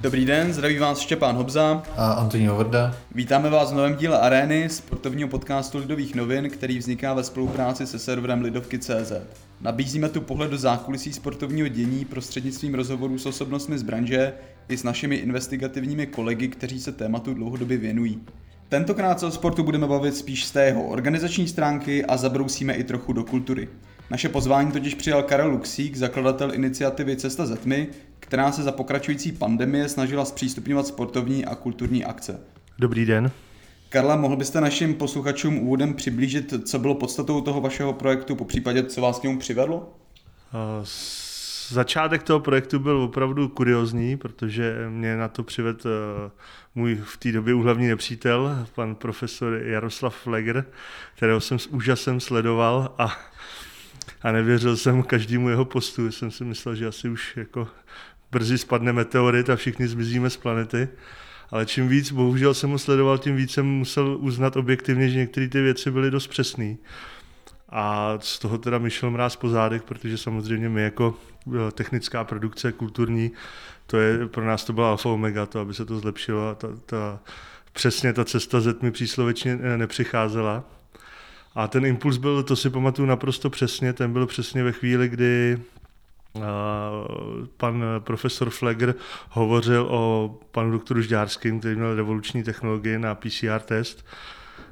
Dobrý den, zdraví vás Štěpán Hobza a Antonín Vrda. Vítáme vás v novém díle Arény, sportovního podcastu Lidových novin, který vzniká ve spolupráci se serverem Lidovky.cz. Nabízíme tu pohled do zákulisí sportovního dění prostřednictvím rozhovorů s osobnostmi z branže i s našimi investigativními kolegy, kteří se tématu dlouhodobě věnují. Tentokrát se o sportu budeme bavit spíš z té jeho organizační stránky a zabrousíme i trochu do kultury. Naše pozvání totiž přijal Karel Luxík, zakladatel iniciativy Cesta ze tmy, která se za pokračující pandemie snažila zpřístupňovat sportovní a kulturní akce. Dobrý den. Karla, mohl byste našim posluchačům úvodem přiblížit, co bylo podstatou toho vašeho projektu, po případě, co vás k němu přivedlo? Začátek toho projektu byl opravdu kuriozní, protože mě na to přivedl eh, můj v té době úhlavní nepřítel, pan profesor Jaroslav Fleger, kterého jsem s úžasem sledoval a, a nevěřil jsem každému jeho postu. Jsem si myslel, že asi už jako brzy spadne meteorit a všichni zmizíme z planety. Ale čím víc, bohužel jsem ho sledoval, tím víc jsem musel uznat objektivně, že některé ty věci byly dost přesné. A z toho teda myšel mráz po zádech, protože samozřejmě my jako eh, technická produkce kulturní, to je, pro nás to byla alfa omega, to, aby se to zlepšilo a ta, ta, přesně ta cesta z mi příslovečně eh, nepřicházela. A ten impuls byl, to si pamatuju naprosto přesně, ten byl přesně ve chvíli, kdy eh, pan profesor Flegr hovořil o panu doktoru Žďárským, který měl revoluční technologie na PCR test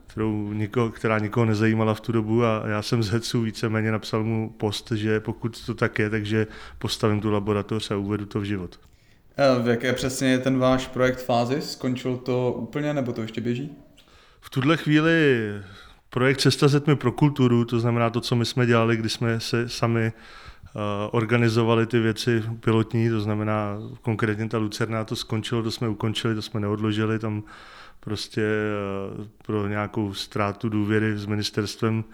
kterou niko, která nikoho nezajímala v tu dobu a já jsem z Hecu víceméně napsal mu post, že pokud to tak je, takže postavím tu laboratoř a uvedu to v život. A v jaké přesně je ten váš projekt fázi? Skončil to úplně nebo to ještě běží? V tuhle chvíli projekt Cesta zetmi pro kulturu, to znamená to, co my jsme dělali, kdy jsme se sami uh, organizovali ty věci pilotní, to znamená konkrétně ta Lucerna, to skončilo, to jsme ukončili, to jsme neodložili, tam prostě eh, pro nějakou ztrátu důvěry s ministerstvem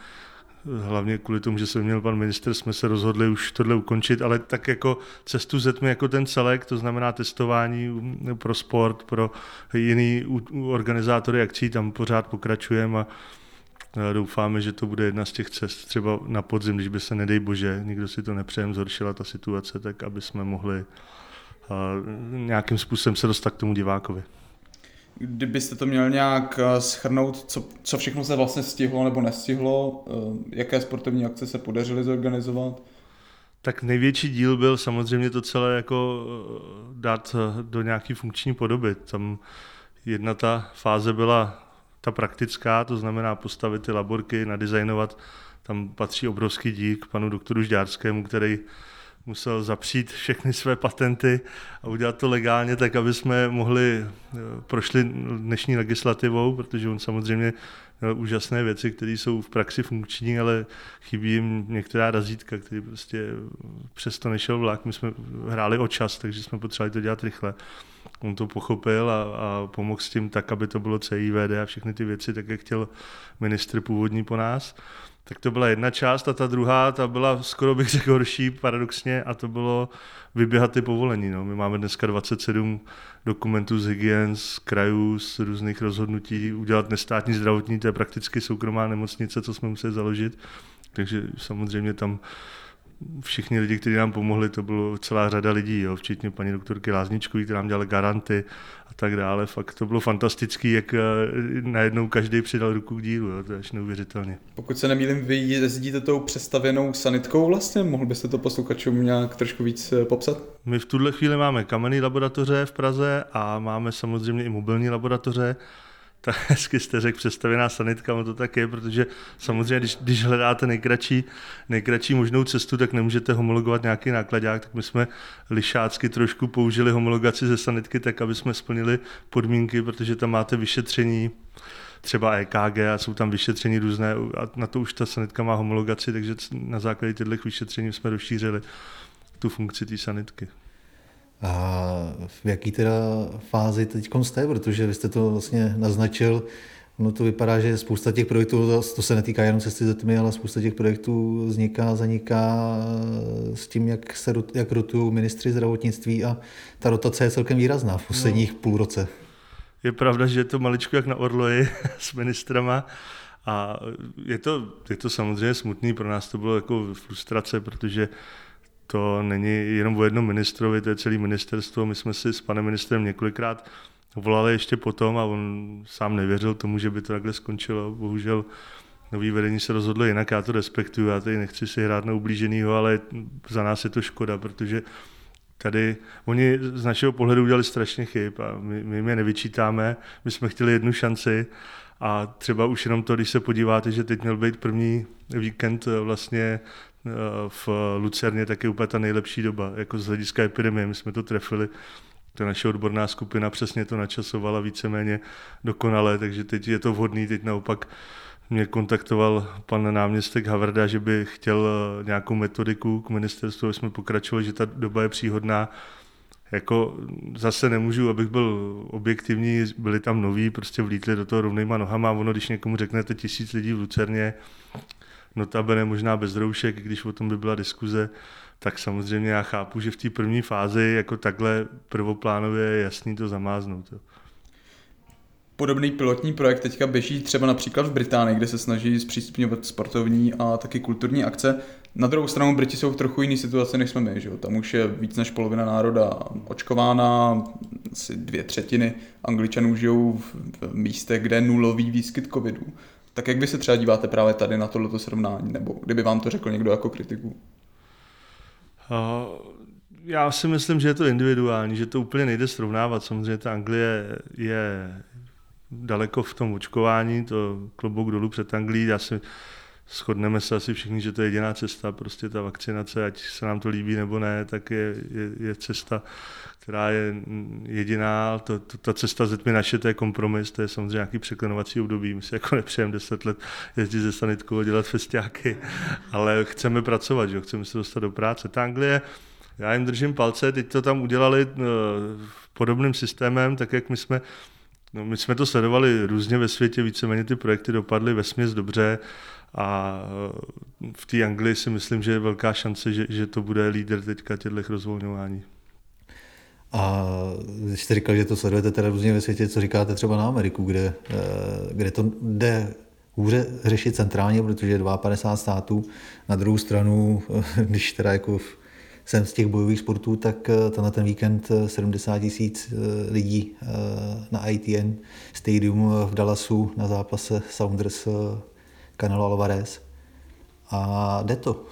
hlavně kvůli tomu, že jsem měl pan minister, jsme se rozhodli už tohle ukončit, ale tak jako cestu zetmi jako ten celek, to znamená testování pro sport, pro jiný organizátory akcí, tam pořád pokračujeme a doufáme, že to bude jedna z těch cest třeba na podzim, když by se, nedej bože, nikdo si to nepřejem, zhoršila ta situace, tak aby jsme mohli nějakým způsobem se dostat k tomu divákovi. Kdybyste to měl nějak eh, schrnout, co, co všechno se vlastně stihlo nebo nestihlo, eh, jaké sportovní akce se podařily zorganizovat? Tak největší díl byl samozřejmě to celé jako eh, dát do nějaké funkční podoby. Tam jedna ta fáze byla ta praktická, to znamená postavit ty laborky, nadizajnovat. Tam patří obrovský dík panu doktoru Žďárskému, který musel zapřít všechny své patenty a udělat to legálně, tak aby jsme mohli, eh, prošli dnešní legislativou, protože on samozřejmě měl úžasné věci, které jsou v praxi funkční, ale chybí jim některá razítka, který prostě přesto nešel vlak. My jsme hráli o čas, takže jsme potřebovali to dělat rychle. On to pochopil a, a pomohl s tím tak, aby to bylo CIVD a všechny ty věci, tak jak chtěl ministr původní po nás. Tak to byla jedna část a ta druhá, ta byla skoro bych řekl horší paradoxně a to bylo vyběhat ty povolení. No. My máme dneska 27 dokumentů z hygien, z krajů, z různých rozhodnutí, udělat nestátní zdravotní, to je prakticky soukromá nemocnice, co jsme museli založit. Takže samozřejmě tam všichni lidi, kteří nám pomohli, to bylo celá řada lidí, jo, včetně paní doktorky Lázničkový, která nám dělala garanty a tak dále. Fakt to bylo fantastický, jak eh, najednou každý přidal ruku k dílu, jo, to je až neuvěřitelně. Pokud se nemýlím, vy jezdíte tou přestavěnou sanitkou vlastně, mohl byste to posluchačům nějak trošku víc eh, popsat? My v tuhle chvíli máme kamenné laboratoře v Praze a máme samozřejmě i mobilní laboratoře, tak hezky jste řekl přestavěná sanitka, no to tak je, protože samozřejmě, když, když hledáte nejkratší, nejkratší možnou cestu, tak nemůžete homologovat nějaký nákladák, tak my jsme lišácky trošku použili homologaci ze sanitky tak, aby jsme splnili podmínky, protože tam máte vyšetření, třeba EKG a jsou tam vyšetření různé a na to už ta sanitka má homologaci, takže na základě těchto vyšetření jsme rozšířili tu funkci té sanitky. A v jaký teda fázi teď jste, protože vy jste to vlastně naznačil, No to vypadá, že spousta těch projektů, to se netýká jenom cesty ze tmy, ale spousta těch projektů vzniká, zaniká s tím, jak, se, jak rotují ministři zdravotnictví a ta rotace je celkem výrazná v posledních no. půl roce. Je pravda, že je to maličko jak na Orloji s ministrama a je to, je to samozřejmě smutný, pro nás to bylo jako frustrace, protože to není jenom o jednom ministrovi, to je celý ministerstvo. My jsme si s panem ministrem několikrát volali ještě potom a on sám nevěřil tomu, že by to takhle skončilo. Bohužel nový vedení se rozhodlo jinak, já to respektuju, já tady nechci si hrát na ublíženýho, ale za nás je to škoda, protože tady oni z našeho pohledu udělali strašně chyb a my, my jim je nevyčítáme, my jsme chtěli jednu šanci a třeba už jenom to, když se podíváte, že teď měl být první víkend vlastně v Lucerně, tak je úplně ta nejlepší doba, jako z hlediska epidemie, my jsme to trefili ta naše odborná skupina přesně to načasovala víceméně dokonale, takže teď je to vhodný, teď naopak mě kontaktoval pan náměstek Havrda, že by chtěl eh, nějakou metodiku k ministerstvu, aby jsme pokračovali, že ta doba je příhodná. Jako zase nemůžu, abych byl objektivní, byli tam noví, prostě vlítli do toho rovnýma nohama. Ono, když někomu řeknete tisíc lidí v Lucerně, notabene možná bez roušek, když o tom by byla diskuze, tak samozřejmě já chápu, že v té první fázi jako takhle prvoplánově je jasný to zamáznout. Jo. Podobný pilotní projekt teďka běží třeba například v Británii, kde se snaží zpřístupňovat sportovní a taky kulturní akce. Na druhou stranu Briti jsou v trochu jiné situaci, než jsme my. Že? Tam už je víc než polovina národa očkována, asi dvě třetiny Angličanů žijou v místech, kde je nulový výskyt covidu. Tak jak vy se třeba díváte právě tady na tohleto srovnání, nebo kdyby vám to řekl někdo jako kritiku? já si myslím, že je to individuální, že to úplně nejde srovnávat. Samozřejmě ta Anglie je daleko v tom očkování, to klobouk dolů před Anglií. Já si shodneme se asi všichni, že to je jediná cesta, prostě ta vakcinace, ať se nám to líbí nebo ne, tak je, je, je cesta, která je jediná. To, to, ta cesta ze tmy naše, to je kompromis, to je samozřejmě nějaký překlenovací období. My si jako nepřejeme deset let jezdit ze sanitkou a dělat festiáky, ale chceme pracovat, že? chceme se dostat do práce. Ta Anglie, já jim držím palce, teď to tam udělali uh, podobným systémem, tak jak my jsme No, my jsme to sledovali různě ve světě, víceméně ty projekty dopadly ve směs dobře a eh, v té Anglii si myslím, že je velká šance, že, že to bude líder teďka těchto rozvolňování. A když jste říkal, že to sledujete teda různě ve světě, co říkáte třeba na Ameriku, kde, eh, kde to jde hůře řešit centrálně, protože je 52 států. Na druhou stranu, když teda jako jsem z těch bojových sportů, tak eh, tenhle ten víkend 70 tisíc lidí na ITN Stadium v Dallasu na zápase Sounders Canelo Alvarez. A jde to.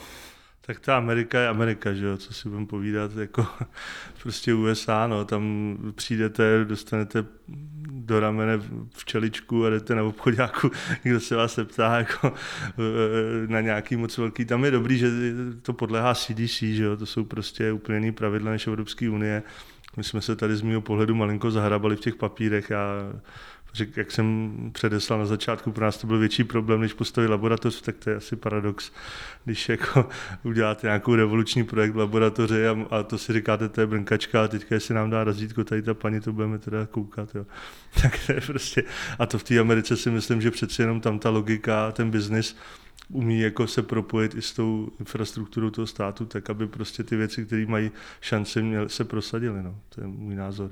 Tak ta Amerika je Amerika, že jo, co si budeme povídat, jako prostě USA, no, tam přijdete, dostanete do ramene včeličku a jdete na obchodáku, někdo se vás ptá jako na nějaký moc velký. Tam je dobrý, že to podléhá CDC, že jo, to jsou prostě úplně jiný pravidla než Evropské unie. My jsme se tady z mého pohledu malinko zahrabali v těch papírech. Já Řek, jak jsem předeslal na začátku, pro nás to byl větší problém, než postavit laboratoř, tak to je asi paradox, když jako uděláte nějakou revoluční projekt v laboratoři a, a to si říkáte, to je brnkačka a teďka jestli nám dá razítko tady ta paní, to budeme teda koukat. Jo. Tak to je prostě, a to v té Americe si myslím, že přeci jenom tam ta logika, ten biznis umí jako se propojit i s tou infrastrukturou toho státu, tak aby prostě ty věci, které mají šanci, se prosadily. No. To je můj názor.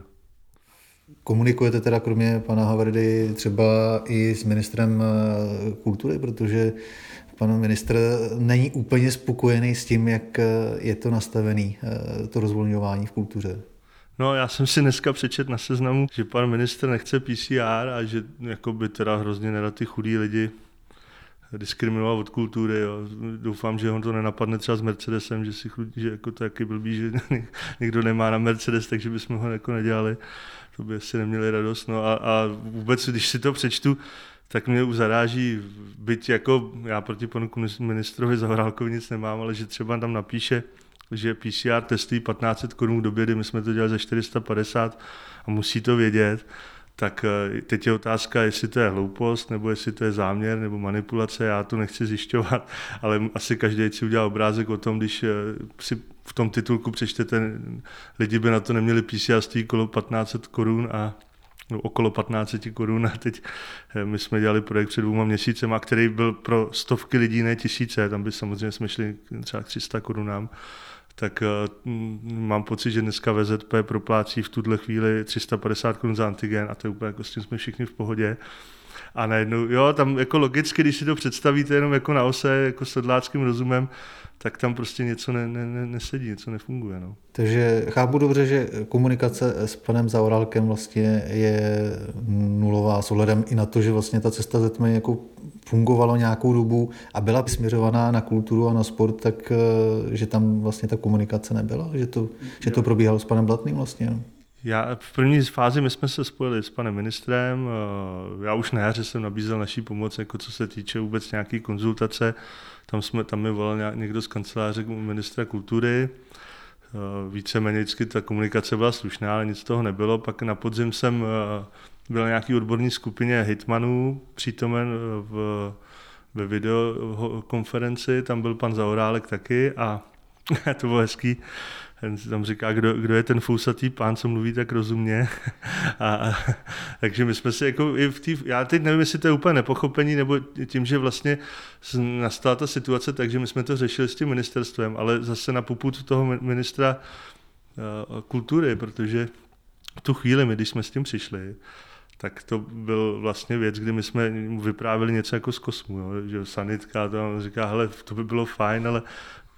Komunikujete teda kromě pana Havrdy třeba i s ministrem eh, kultury, protože pan ministr není úplně spokojený s tím, jak eh, je to nastavený, eh, to rozvolňování v kultuře. No, já jsem si dneska přečet na seznamu, že pan ministr nechce PCR a že jako by teda hrozně nerad ty chudí lidi diskriminoval od kultury. Jo. Doufám, že ho to nenapadne třeba s Mercedesem, že, si chludí, že jako to je blbý, že někdo nemá na Mercedes, takže bychom ho jako nedělali to by asi neměli radost. No a, a vůbec, když si to přečtu, tak mě zaráží, byť jako já proti panu ministrovi Zahrálkovi nic nemám, ale že třeba tam napíše, že PCR testují 1500 korun v době, kdy my jsme to dělali za 450 a musí to vědět, tak eh, teď je otázka, jestli to je hloupost, nebo jestli to je záměr, nebo manipulace, já to nechci zjišťovat, ale asi každý si udělal obrázek o tom, když eh, si v tom titulku přečtete, lidi by na to neměli PCR stojí kolo 1500 korun a no, okolo 15 korun a teď eh, my jsme dělali projekt před dvouma měsícema, který byl pro stovky lidí, ne tisíce, tam by samozřejmě jsme šli třeba 300 korunám tak uh, mám pocit, že dneska VZP proplácí v tuhle chvíli 350 korun za antigen a to je úplně jako s tím jsme všichni v pohodě. A najednou, jo, tam jako logicky, když si to představíte jenom jako na ose, jako sedláckým rozumem, tak tam prostě něco ne, ne, ne, nesedí, něco nefunguje. No. Takže chápu dobře, že komunikace s panem Zaorálkem vlastně je nulová s ohledem i na to, že vlastně ta cesta ze tmy jako fungovalo nějakou dobu a byla směřovaná na kulturu a na sport, tak eh, že tam vlastně ta komunikace nebyla, že to, že to probíhalo s panem Blatným vlastně. No. Já v první fázi my jsme se spojili s panem ministrem, eh, já už na jaře jsem nabízel naší pomoc, jako co se týče vůbec nějaké konzultace, tam, jsme, tam mi volal někdo z kanceláře ministra kultury, eh, víceméně vždycky ta komunikace byla slušná, ale nic z toho nebylo. Pak na podzim jsem eh, byl nějaký odborní skupině hitmanů přítomen v, ve videokonferenci, tam byl pan Zaorálek taky a to bylo hezký tam říká, kdo, kdo je ten fousatý pán, co mluví tak rozumně. a, a, takže my jsme si jako i v té, já teď nevím, jestli to je úplně nepochopení, nebo tím, že vlastně nastala ta situace, takže my jsme to řešili s tím ministerstvem, ale zase na poput toho ministra uh, kultury, protože v tu chvíli, my, když jsme s tím přišli, tak to byl vlastně věc, kdy my jsme vyprávěli něco jako z kosmu, jo, že sanitka to říká, hele, to by bylo fajn, ale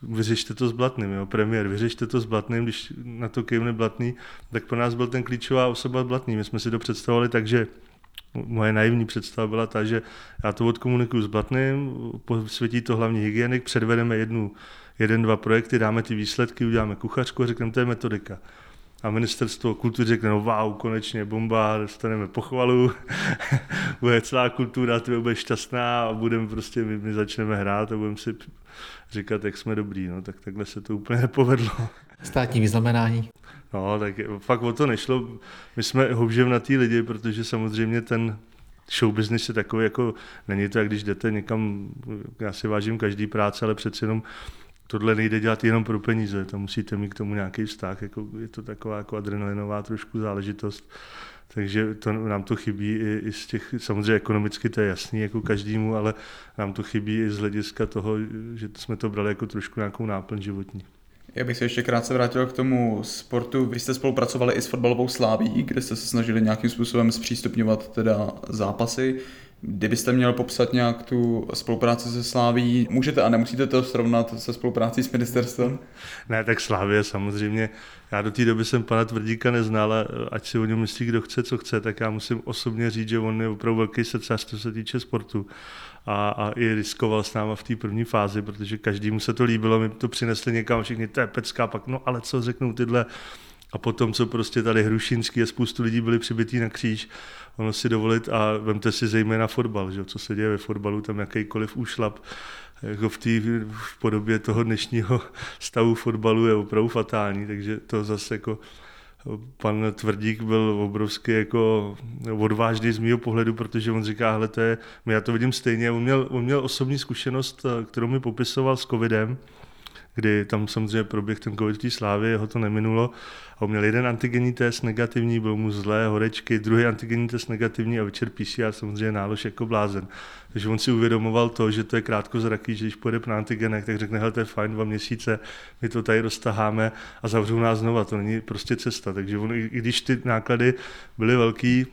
vyřešte to s Blatným, jo, premiér, vyřešte to s Blatným, když na to kejvne Blatný, tak pro nás byl ten klíčová osoba Blatný. My jsme si to představovali tak, že moje naivní představa byla ta, že já to odkomunikuju s Blatným, posvětí to hlavní hygienik, předvedeme jednu, jeden, dva projekty, dáme ty výsledky, uděláme kuchařku a řekneme, to je metodika a ministerstvo kultury řekne, no wow, konečně bomba, dostaneme pochvalu, bude celá kultura, ty bude šťastná a budeme prostě, my, my začneme hrát a budeme si říkat, jak jsme dobrý, no, tak takhle se to úplně nepovedlo. Státní vyznamenání. No, tak fakt o to nešlo. My jsme na ty lidi, protože samozřejmě ten show business je takový, jako není to, jak když jdete někam, já si vážím každý práce, ale přeci jenom tohle nejde dělat jenom pro peníze, to musíte mít k tomu nějaký vztah, jako je to taková jako adrenalinová trošku záležitost. Takže to, nám to chybí i, i z těch, samozřejmě ekonomicky to je jasný jako každému, ale nám to chybí i z hlediska toho, že jsme to brali jako trošku nějakou náplň životní. Já bych se ještě krátce vrátil k tomu sportu. Vy jste spolupracovali i s fotbalovou sláví, kde jste se snažili nějakým způsobem zpřístupňovat teda zápasy. Kdybyste měl popsat nějak tu spolupráci se Sláví, můžete a nemusíte to srovnat se spoluprácí s ministerstvem? Ne, tak Slávě samozřejmě. Já do té doby jsem pana Tvrdíka neznal, ať si o něm myslí, kdo chce, co chce, tak já musím osobně říct, že on je opravdu velký srdcař, co se týče sportu. A, a i riskoval s náma v té první fázi, protože každému se to líbilo, my to přinesli někam, všichni, to je pecká, pak no ale co řeknou tyhle a potom, co prostě tady Hrušínský a spoustu lidí byli přibytí na kříž, ono si dovolit a vemte si zejména fotbal, že? co se děje ve fotbalu, tam jakýkoliv úšlap jako v, tý, v podobě toho dnešního stavu fotbalu je opravdu fatální, takže to zase jako pan Tvrdík byl obrovský jako odvážný z mého pohledu, protože on říká, hele, to je, já to vidím stejně, on měl, on měl osobní zkušenost, kterou mi popisoval s covidem, kdy tam samozřejmě proběh ten covid té slávě, jeho to neminulo. A on měl jeden antigenní test negativní, byl mu zlé horečky, druhý antigenní test negativní a večer PCR samozřejmě nálož jako blázen. Takže on si uvědomoval to, že to je krátko zraký, že když pojede na antigenech, tak řekne, hele, to je fajn, dva měsíce, my to tady roztaháme a zavřou nás znova, to není prostě cesta. Takže on, i když ty náklady byly velký,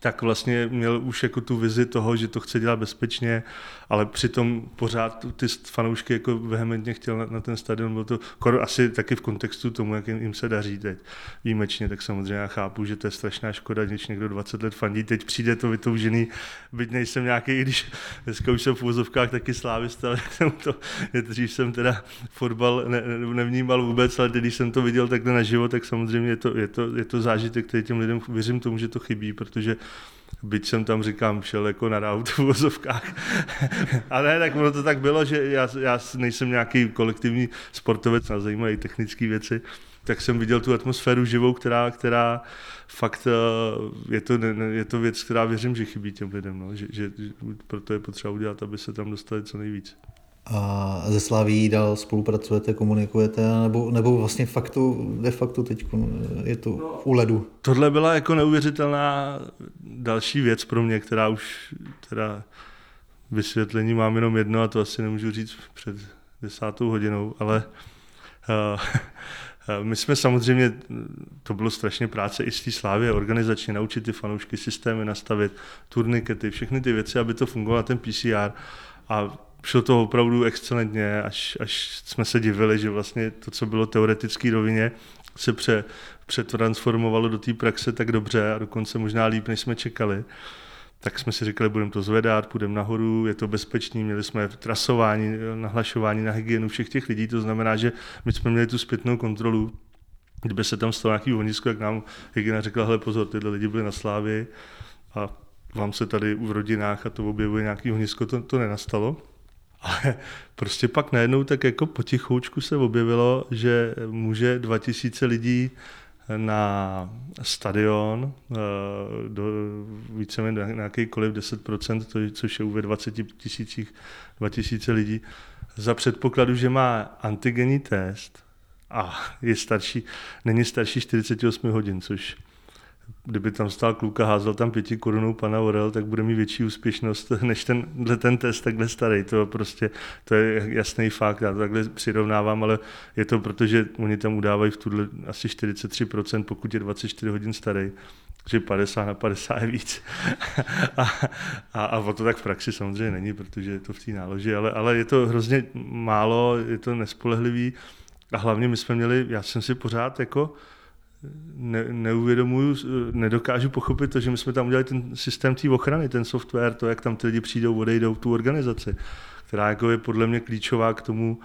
tak vlastně měl už jako tu vizi toho, že to chce dělat bezpečně, ale přitom pořád ty fanoušky jako vehementně chtěl na, na ten stadion, bylo to asi taky v kontextu tomu, jak jim, jim se daří teď výjimečně, tak samozřejmě já chápu, že to je strašná škoda, když někdo 20 let fandí, teď přijde to vytoužený, byť nejsem nějaký, i když dneska už jsem v úzovkách taky slávista, ale jsem to, dřív jsem teda fotbal ne, nevnímal vůbec, ale když jsem to viděl takhle naživo, tak samozřejmě je to, je to, je to zážitek, který těm lidem věřím tomu, že to chybí, protože byť jsem tam, říkám, šel jako na raut v vozovkách. Ale ne, tak ono to tak bylo, že já, já nejsem nějaký kolektivní sportovec, na zajímavé technické věci, tak jsem viděl tu atmosféru živou, která, která fakt eh, je to, je to věc, která věřím, že chybí těm lidem, no, že, že proto je potřeba udělat, aby se tam dostali co nejvíc. A ze Slaví dál spolupracujete, komunikujete, nebo, nebo vlastně faktu, de facto teď je to no, u ledu? Tohle byla jako neuvěřitelná další věc pro mě, která už teda vysvětlení mám jenom jedno a to asi nemůžu říct před desátou hodinou, ale uh, My jsme samozřejmě, to bylo strašně práce i z té slávy organizačně, naučit ty fanoušky systémy nastavit, turnikety, všechny ty věci, aby to fungovalo na ten PCR. A šlo to opravdu excelentně, až, až jsme se divili, že vlastně to, co bylo teoretické rovině, se pře, přetransformovalo do té praxe tak dobře a dokonce možná líp, než jsme čekali. Tak jsme si říkali, budeme to zvedat, půjdeme nahoru, je to bezpečný, měli jsme trasování, nahlašování na hygienu všech těch lidí, to znamená, že my jsme měli tu zpětnou kontrolu, kdyby se tam stalo nějaký ohnisko, jak nám hygiena řekla, hele pozor, tyhle lidi byli na slávě a vám se tady v rodinách a to objevuje nějaký ohnisko, to, to nenastalo. Ale prostě pak najednou tak jako potichoučku se objevilo, že může 2000 lidí na stadion eh, do víceméně nějakýkoliv 10%, což je u 20 tisících 2000 lidí, za předpokladu, že má antigenní test a je starší, není starší 48 hodin, což kdyby tam stál kluk a házel tam pěti korunou pana Orel, tak bude mít větší úspěšnost než tenhle ten test takhle starý. To prostě, to je jasný fakt, já to takhle přirovnávám, ale je to proto, že oni tam udávají v tuhle asi 43%, pokud je 24 hodin starý že 50 na 50 je víc. a, a, a o to tak v praxi samozřejmě není, protože je to v té náloži, ale, ale je to hrozně málo, je to nespolehlivý a hlavně my jsme měli, já jsem si pořád jako ne, neuvědomuju, nedokážu pochopit to, že my jsme tam udělali ten systém té ochrany, ten software, to, jak tam ty lidi přijdou, odejdou, tu organizaci, která jako je podle mě klíčová k tomu,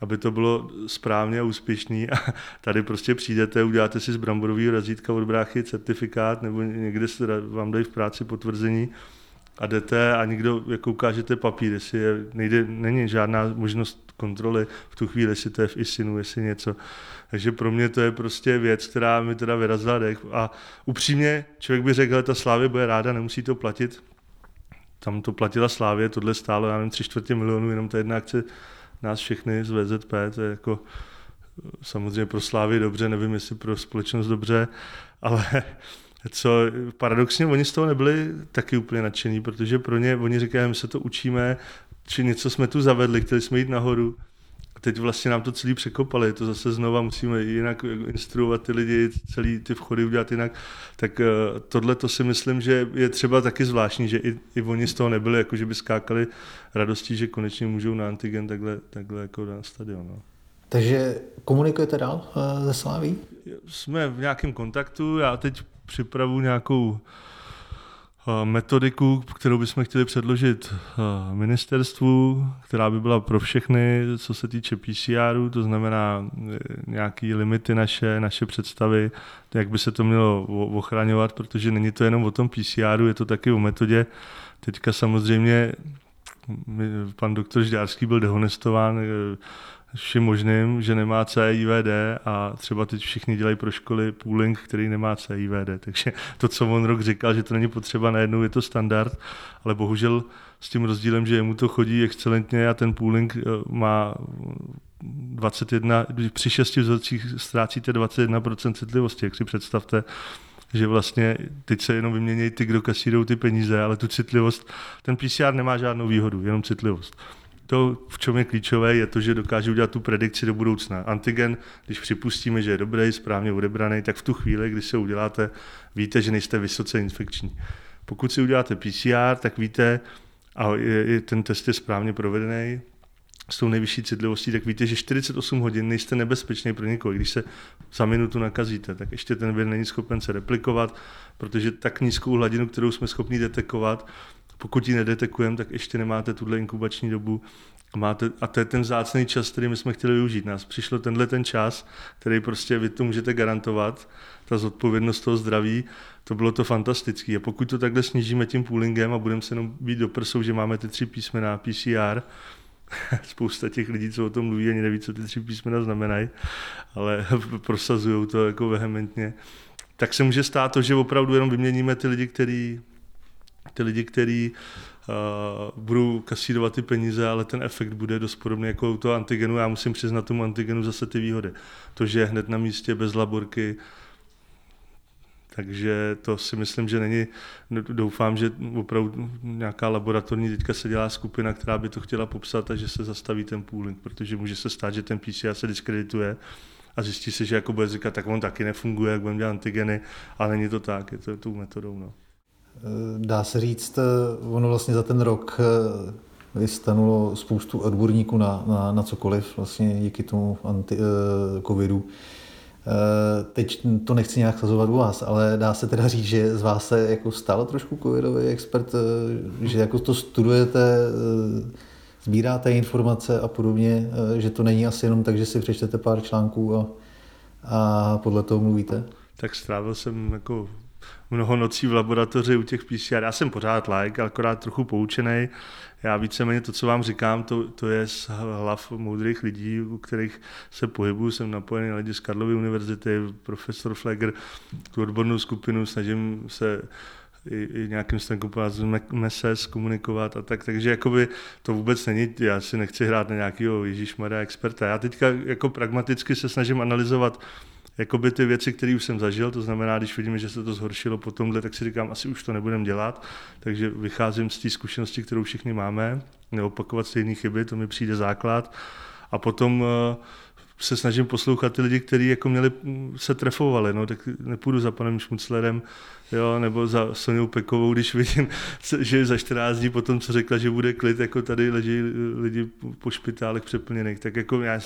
aby to bylo správně a úspěšný. A tady prostě přijdete, uděláte si z bramborového razítka od bráchy certifikát nebo někde vám dají v práci potvrzení a jdete a nikdo jako ukážete papír, jestli je, nejde, není žádná možnost kontroly v tu chvíli, jestli to je v ISINu, jestli něco. Takže pro mě to je prostě věc, která mi teda vyrazila dech. A upřímně člověk by řekl, že ta Slávě bude ráda, nemusí to platit. Tam to platila Slávě, tohle stálo, já nevím, tři čtvrtě milionů, jenom ta jedna akce nás všechny z VZP, to je jako samozřejmě pro Slávy dobře, nevím, jestli pro společnost dobře, ale co paradoxně oni z toho nebyli taky úplně nadšení, protože pro ně, oni říkají, my se to učíme, či něco jsme tu zavedli, chtěli jsme jít nahoru, a teď vlastně nám to celý překopali, to zase znova musíme jinak instruovat ty lidi, celý ty vchody udělat jinak, tak eh, tohle to si myslím, že je třeba taky zvláštní, že i, i oni z toho nebyli, jako že by skákali radostí, že konečně můžou na antigen takhle, takhle jako na stadion. No. Takže komunikujete dál ze Sláví? Jsme v nějakém kontaktu, já teď připravu nějakou Eh, metodiku, kterou bychom chtěli předložit eh, ministerstvu, která by byla pro všechny, co se týče PCRu, to znamená eh, nějaké limity naše, naše představy, jak by se to mělo ochraňovat, protože není to jenom o tom PCRu, je to taky o metodě. Teďka samozřejmě pan doktor Žďárský byl dehonestován všem možným, že nemá CIVD a třeba teď všichni dělají pro školy pooling, který nemá CIVD. Takže to, co on rok říkal, že to není potřeba, najednou je to standard, ale bohužel s tím rozdílem, že mu to chodí excelentně a ten pooling eh, má 21, při šesti vzorcích ztrácíte 21% citlivosti, jak si představte, že vlastně teď se jenom vyměnějí ty, kdo kasírují ty peníze, ale tu citlivost, ten PCR nemá žádnou výhodu, jenom citlivost. To, v čem je klíčové, je to, že dokáže udělat tu predikci do budoucna. Antigen, když připustíme, že je dobrý, správně odebraný, tak v tu chvíli, když se uděláte, víte, že nejste vysoce infekční. Pokud si uděláte PCR, tak víte, a ten test je správně provedený, s tou nejvyšší citlivostí, tak víte, že 48 hodin nejste nebezpečný pro někoho. Když se za minutu nakazíte, tak ještě ten vir není schopen se replikovat, protože tak nízkou hladinu, kterou jsme schopni detekovat, pokud ji nedetekujeme, tak ještě nemáte tuhle inkubační dobu máte, a to je ten vzácný čas, který my jsme chtěli využít. Nás přišlo tenhle ten čas, který prostě vy to můžete garantovat, ta zodpovědnost toho zdraví, to bylo to fantastické. A pokud to takhle snížíme tím poolingem a budeme se jenom být do prsou, že máme ty tři písmena PCR, spousta těch lidí, co o tom mluví, ani neví, co ty tři písmena znamenají, ale prosazují to jako vehementně, tak se může stát to, že opravdu jenom vyměníme ty lidi, který ty lidi, kteří uh, budou kasírovat ty peníze, ale ten efekt bude dost podobný jako u toho antigenu. Já musím přiznat tomu antigenu zase ty výhody. To, že je hned na místě bez laborky, takže to si myslím, že není, doufám, že opravdu nějaká laboratorní teďka se dělá skupina, která by to chtěla popsat a že se zastaví ten pooling, protože může se stát, že ten PCR se diskredituje a zjistí se, že jako bude říkat, tak on taky nefunguje, jak budeme dělat antigeny, ale není to tak, je to tou metodou. No. Dá se říct, ono vlastně za ten rok vystanulo spoustu odborníků na, na, na cokoliv, vlastně díky tomu anti, uh, covidu. Uh, teď to nechci nějak sazovat u vás, ale dá se teda říct, že z vás se jako stal trošku covidový expert, uh, že jako to studujete, uh, sbíráte informace a podobně, že to není asi jenom tak, že si přečtete pár článků a, a podle toho mluvíte? Tak strávil jsem jako mnoho nocí v laboratoři u těch PCR. Já jsem pořád like, akorát trochu poučený. Já víceméně to, co vám říkám, to, to je z hlav moudrých lidí, u kterých se pohybuju. Jsem napojený na lidi z Karlovy univerzity, profesor Fleger, tu odbornou skupinu, snažím se i, i nějakým z MESES komunikovat a tak, takže jakoby to vůbec není, já si nechci hrát na nějakého Ježíšmarja experta. Já teďka jako pragmaticky se snažím analyzovat jakoby ty věci, které už jsem zažil, to znamená, když vidíme, že se to zhoršilo po tomhle, tak si říkám, asi už to nebudem dělat, takže vycházím z té zkušenosti, kterou všichni máme, neopakovat stejné chyby, to mi přijde základ. A potom eh, se snažím poslouchat ty lidi, kteří jako měli, mm, se trefovali, no, tak nepůjdu za panem Šmuclerem, jo, nebo za Soněou Pekovou, když vidím, že za 14 dní potom, co řekla, že bude klid, jako tady leží lidi po špitálech přeplněných, tak jako já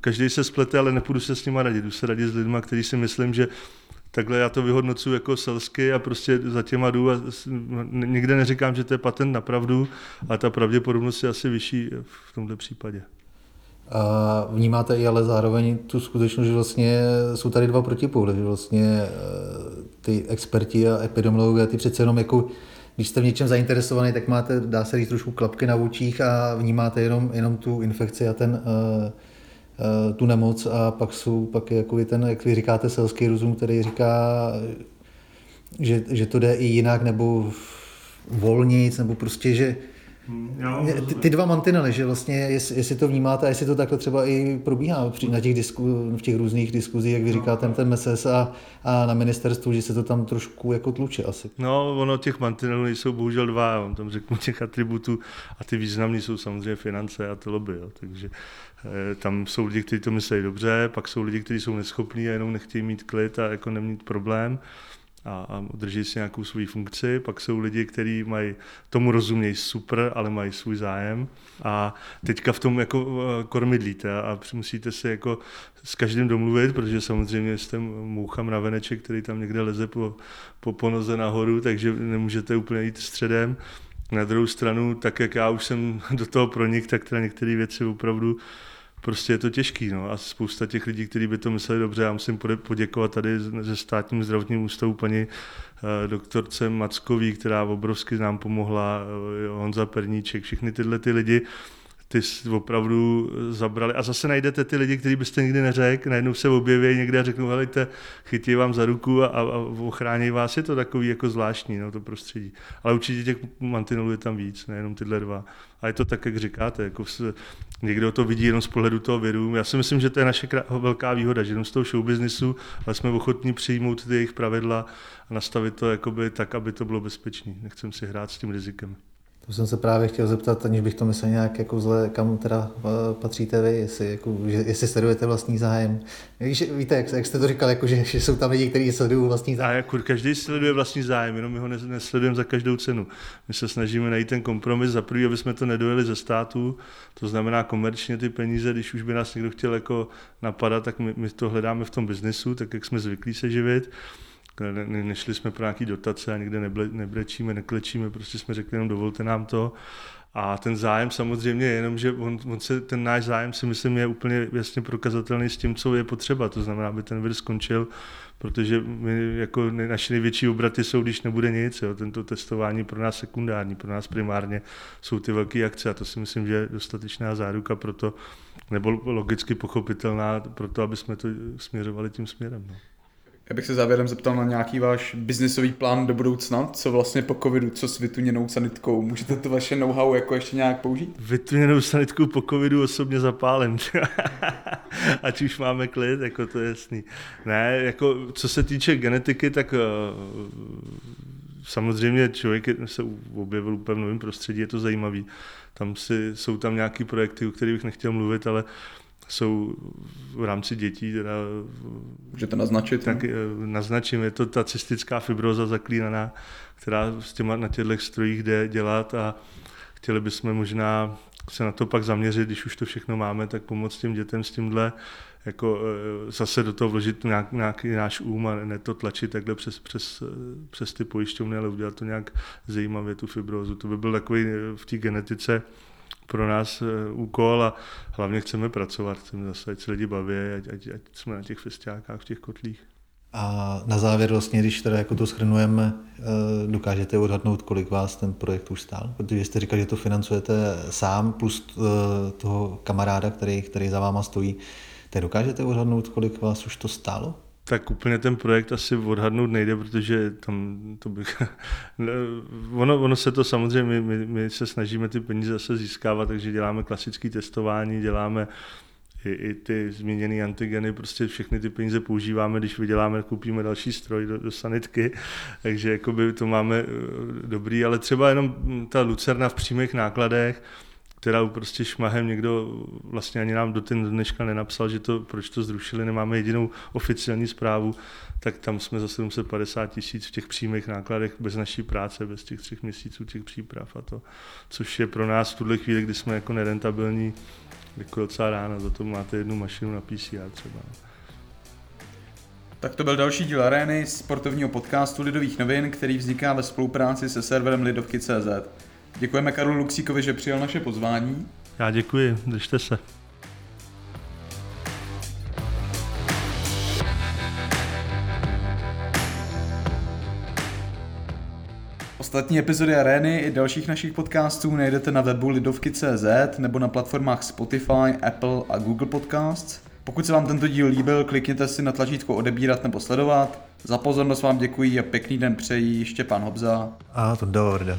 každý se splete, ale nepůjdu se s nima radit. Jdu se radit s lidmi, kteří si myslím, že takhle já to vyhodnocuji jako selsky a prostě za těma jdu a nikde neříkám, že to je patent na pravdu, ale ta pravděpodobnost je asi vyšší v tomto případě. A vnímáte i ale zároveň tu skutečnost, že vlastně jsou tady dva protipóly, že vlastně eh, ty experti a epidemiologové, ty přece jenom jako když jste v něčem zainteresovaný, tak máte, dá se říct, trošku klapky na očích a vnímáte jenom, jenom tu infekci a ten, Eh, tu nemoc a pak jsou pak jako ten, jak vy říkáte, selský rozum, který říká, že, že to jde i jinak nebo volnic, nebo prostě, že ty, ty dva mantinely, že vlastně, jestli, jestli to vnímáte a jestli to takhle třeba i probíhá na těch disku, v těch různých diskuzích, jak vy říkáte, ten MESES a, a na ministerstvu, že se to tam trošku jako tluče asi. No, ono těch mantinelů nejsou bohužel dva, on tam řeknu těch atributů a ty významné jsou samozřejmě finance a ty lobby, jo. takže Eh, tam jsou lidi, kteří to myslí dobře, pak jsou lidi, kteří jsou neschopní a jenom nechtějí mít klid a jako nemít problém a, a udrží si nějakou svou funkci. Pak jsou lidi, kteří mají tomu rozumějí super, ale mají svůj zájem. A teďka v tom jako eh, kormidlíte a musíte se jako s každým domluvit, protože samozřejmě jste moucha mraveneček, který tam někde leze po, po ponoze nahoru, takže nemůžete úplně jít středem. Na druhou stranu, tak jak já už jsem do toho pronik, tak teda některé věci opravdu prostě je to těžký. No. A spousta těch lidí, kteří by to mysleli dobře, já musím poděkovat tady ze státním zdravotním ústavu paní eh, doktorce Mackový, která obrovsky nám pomohla, eh, Honza Perníček, všechny tyhle ty lidi, ty opravdu zabrali. A zase najdete ty lidi, kteří byste nikdy neřekl, najednou se objeví někde a řeknou, helejte, chytí vám za ruku a, a, a ochrání vás. Je to takový jako zvláštní, no, to prostředí. Ale určitě těch mantinelů je tam víc, nejenom tyhle dva. A je to tak, jak říkáte, jako se, někdo to vidí jenom z pohledu toho vědu. Já si myslím, že to je naše velká výhoda, že jenom z toho show businessu, ale jsme ochotní přijmout ty jejich pravidla a nastavit to tak, aby to bylo bezpečné. Nechcem si hrát s tím rizikem. To jsem se právě chtěl zeptat, aniž bych to myslel nějak jako zle, kam teda eh, patříte vy, jestli, jako, že, jestli sledujete vlastní zájem. Víš, víte, jak, jak jste to říkal, jako, že, že jsou tam lidi, kteří sledují vlastní zájem. A jako každý sleduje vlastní zájem, jenom my ho nesledujeme za každou cenu. My se snažíme najít ten kompromis za prvý, aby jsme to nedojeli ze státu, to znamená komerčně ty peníze, když už by nás někdo chtěl jako napadat, tak my, my to hledáme v tom biznesu, tak jak jsme zvyklí se živit ne, ne, nešli jsme pro nějaký dotace a nikde neble, nebrečíme, neklečíme, prostě jsme řekli jenom dovolte nám to. A ten zájem samozřejmě je jenom, že on, on se, ten náš zájem si myslím je úplně jasně prokazatelný s tím, co je potřeba. To znamená, aby ten vir skončil, protože my, jako naše největší obraty jsou, když nebude nic. Jo. Tento testování pro nás sekundární, pro nás primárně jsou ty velké akce a to si myslím, že je dostatečná záruka pro to, nebo logicky pochopitelná pro to, aby jsme to směřovali tím směrem. No. Já bych se závěrem zeptal na nějaký váš biznisový plán do budoucna, co vlastně po covidu, co s vytuněnou sanitkou. Můžete to vaše know-how jako ještě nějak použít? Vytuněnou sanitku po covidu osobně zapálím. Ať už máme klid, jako to je jasný. Ne, jako co se týče genetiky, tak uh, samozřejmě člověk se objevil úplně v novém prostředí, je to zajímavý. Tam si, jsou tam nějaké projekty, o kterých bych nechtěl mluvit, ale jsou v rámci dětí. Teda, Můžete naznačit? Tak no? naznačím, je to ta cystická fibroza zaklínaná, která s těma na těchto strojích jde dělat a chtěli bychom možná se na to pak zaměřit, když už to všechno máme, tak pomoct těm dětem s tímhle jako eh, zase do toho vložit nějak, nějaký náš úm a ne to tlačit takhle přes, přes, eh, přes ty pojišťovny, ale udělat to nějak zajímavě, tu fibrozu. To by byl takový eh, v té genetice pro nás úkol a hlavně chceme pracovat, chceme zase, ať se lidi baví, ať, ať, ať jsme na těch festiákách, v těch kotlích. A na závěr vlastně, když teda jako to schrnujeme, dokážete odhadnout, kolik vás ten projekt už stál? Protože jste říkal, že to financujete sám plus toho kamaráda, který, který za váma stojí. Tak dokážete odhadnout, kolik vás už to stálo? Tak úplně ten projekt asi odhadnout nejde, protože tam to bych... ono, ono se to samozřejmě, my, my se snažíme ty peníze zase získávat, takže děláme klasické testování, děláme i, i ty zmíněné antigeny, prostě všechny ty peníze používáme, když vyděláme, koupíme další stroj do, do sanitky, takže jakoby to máme eh, dobrý, ale třeba jenom ta lucerna v přímých nákladech, kterou prostě šmahem někdo vlastně ani nám do ten dneška nenapsal, že to, proč to zrušili, nemáme jedinou oficiální zprávu, tak tam jsme za 750 tisíc v těch přímých nákladech bez naší práce, bez těch třech měsíců těch příprav a to, což je pro nás v tuhle chvíli, kdy jsme jako nerentabilní, jako docela ráno, za to máte jednu mašinu na PCR třeba. Tak to byl další díl Arény, sportovního podcastu Lidových novin, který vzniká ve spolupráci se serverem Lidovky.cz. Děkujeme Karlu Luxíkovi, že přijal naše pozvání. Já děkuji, držte se. Ostatní epizody Arény i dalších našich podcastů najdete na webu lidovky.cz nebo na platformách Spotify, Apple a Google Podcasts. Pokud se vám tento díl líbil, klikněte si na tlačítko odebírat nebo sledovat. Za pozornost vám děkuji a pěkný den přejí Štěpán Hobza a to Dorda.